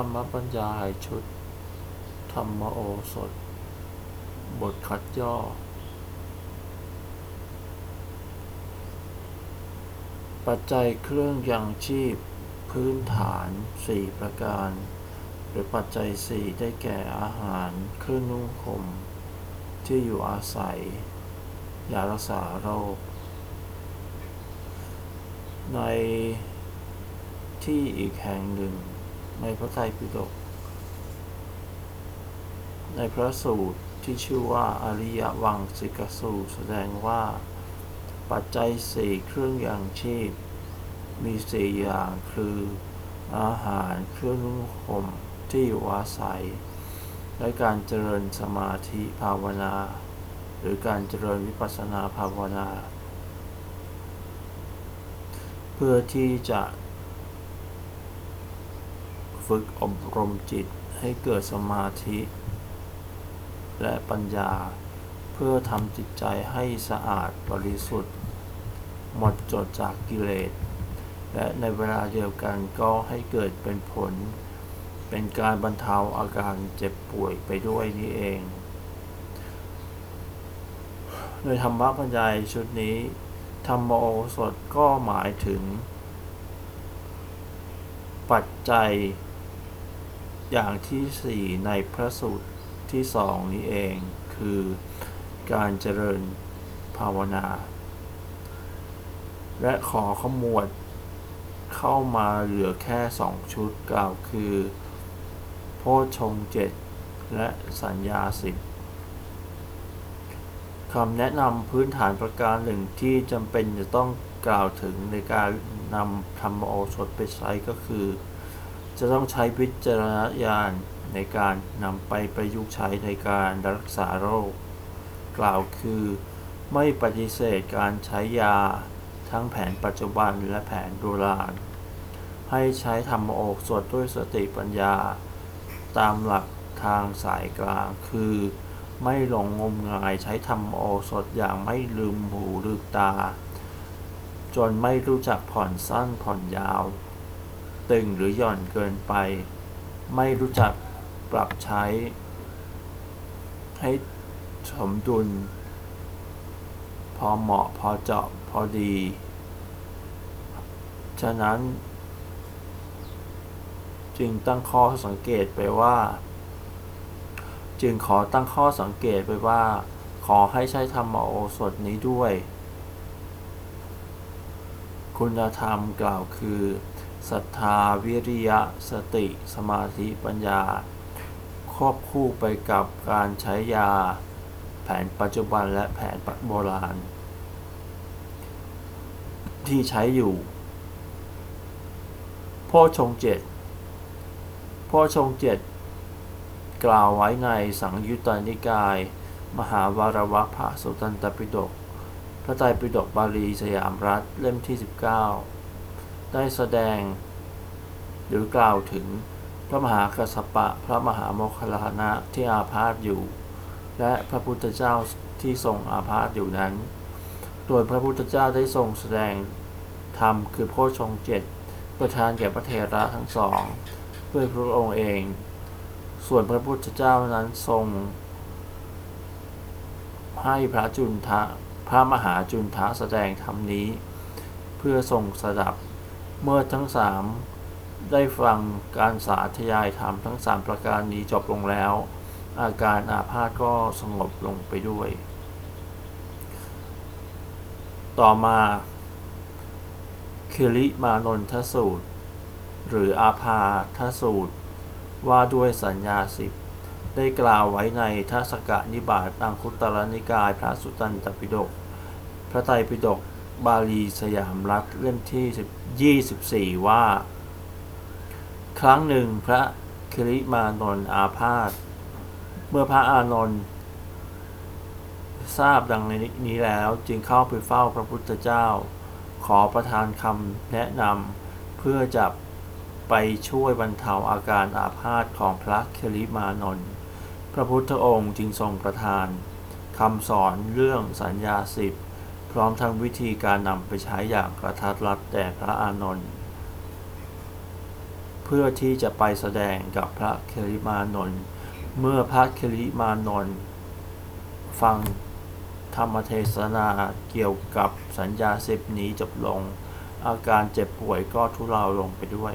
รรมบรรยายชุด ธรรมโอสถ บทคัดย่อ ปัจจัยเครื่องยังชีพ พื้นฐาน 4 ประการ หรือปัจจัย 4 ได้แก่อาหาร เครื่องนุ่งห่มที่อยู่อาศัย ยารักษาโรค ในที่อีกแห่งหนึ่ง ในพระไตรปิฎกในพระสูตรที่ชื่อว่าอริยวังสิกสูตร แสดงว่า ปัจจัยสี่เครื่องยังชีพ มีสี่อย่างคืออาหารเครื่องนุ่งห่มที่อยู่อาศัย และการเจริญสมาธิภาวนา หรือการเจริญวิปัสสนาภาวนา เพื่อที่จะ ฝึกอบรมจิตให้เกิดสมาธิ และปัญญา เพื่อทำจิตใจให้สะอาดบริสุทธิ์ หมดจดจากกิเลส และในเวลาเดียวกันก็ให้เกิดเป็นผล เป็นการบรรเทาอาการเจ็บป่วยไปด้วยนี่เอง โดยธรรมะบรรยาชุดนี้ธรรมโอสถก็หมายถึงปัจจัย อย่างที่สี่ในพระสูตรที่สองนี้เองคือการเจริญภาวนา และขอขมวดเข้ามาเหลือแค่สองชุดกล่าวคือ โพชงเจ็ดและสัญญาสิบคำแนะนำพื้นฐานประการหนึ่งที่จำเป็นจะต้องกล่าวถึงในการนำธรรมโอสถไปใช้ก็คือ จะต้องใช้วิจารณญาณในการนำไปประยุกต์ใช้ในการรักษาโรค กล่าวคือ ไม่ปฏิเสธการใช้ยาทั้งแผนปัจจุบันและแผนโบราณ ให้ใช้ธรรมโอสถด้วยสติปัญญา ตามหลักทางสายกลาง คือ ไม่หลงงมงายใช้ธรรมโอสถอย่างไม่ลืมหูลืมตา จนไม่รู้จักผ่อนสั้นผ่อนยาว ตึงหรือหย่อนเกินไป ไม่รู้จักปรับใช้ ให้สมดุล พอเหมาะพอเจาะพอดี ฉะนั้น จึงตั้งข้อสังเกตไปว่า จึงขอตั้งข้อสังเกตไปว่า ขอให้ใช้ธรรมโอสถนี้ด้วย คุณธรรมกล่าวคือ ศรัทธาวิริยะ สติสมาธิปัญญา ควบคู่ไปกับการใช้ยา แผนปัจจุบันและแผนโบราณ ที่ใช้อยู่พ่อชงเจ็ดพ่อชงเจ็ดกล่าวไว้ในสังยุตตนิกาย มหาวารวะพระสุตันตปิฎกพระไตรปิฎกบาลีสยามรัฐเล่มที่ 19 ได้แสดง หรือกล่าวถึงพระมหากัสสปะพระมหาโมคคลานะที่อาพาธอยู่ และพระพุทธเจ้าที่ทรงอาพาธอยู่นั้น โดยพระพุทธเจ้าได้ทรงแสดงธรรมคือโพชฌงเจ็ดประทานแก่พระเทระทั้งสองด้วยพระองค์เอง ส่วนพระพุทธเจ้านั้นทรง ให้พระจุนทะพระมหาจุนทะแสดงธรรมนี้ เพื่อทรงสดับ เมื่อทั้งสามได้ฟังการสาธยายธรรมทั้งสามประการนี้จบลงแล้ว อาการอาพาธก็สงบลงไปด้วย ต่อมาคิริมานนทสูตร หรืออาพาทสูตร ว่าด้วยสัญญาสิบได้กล่าวไว้ในทัศกนิบาตอังคุตตรนิกายพระสุตตันตปิฎกพระไตรปิฎก บาลีสยามรัฐเล่มที่ 24 ว่า ครั้งหนึ่งพระคิริมานนท์อาพาธเมื่อพระอานนท์ทราบดังนี้แล้วจึงเข้าไปเฝ้าพระพุทธเจ้า ขอประทานคำแนะนำเพื่อจะไปช่วยบรรเทาอาการอาพาธของพระเคลิมานนท์พระพุทธองค์จึงทรงประทานคำสอนเรื่องสัญญาสิบ พร้อมทั้งวิธีการนำไปใช้อย่างกระทัดรัดแด่พระอานนท์เพื่อที่จะไปแสดงกับพระเคริมานนท์เมื่อพระเคริมานนท์ฟังธรรมเทศนาเกี่ยวกับสัญญาสิบนี้จบลง อาการเจ็บป่วยก็ทุเลาลงไปด้วย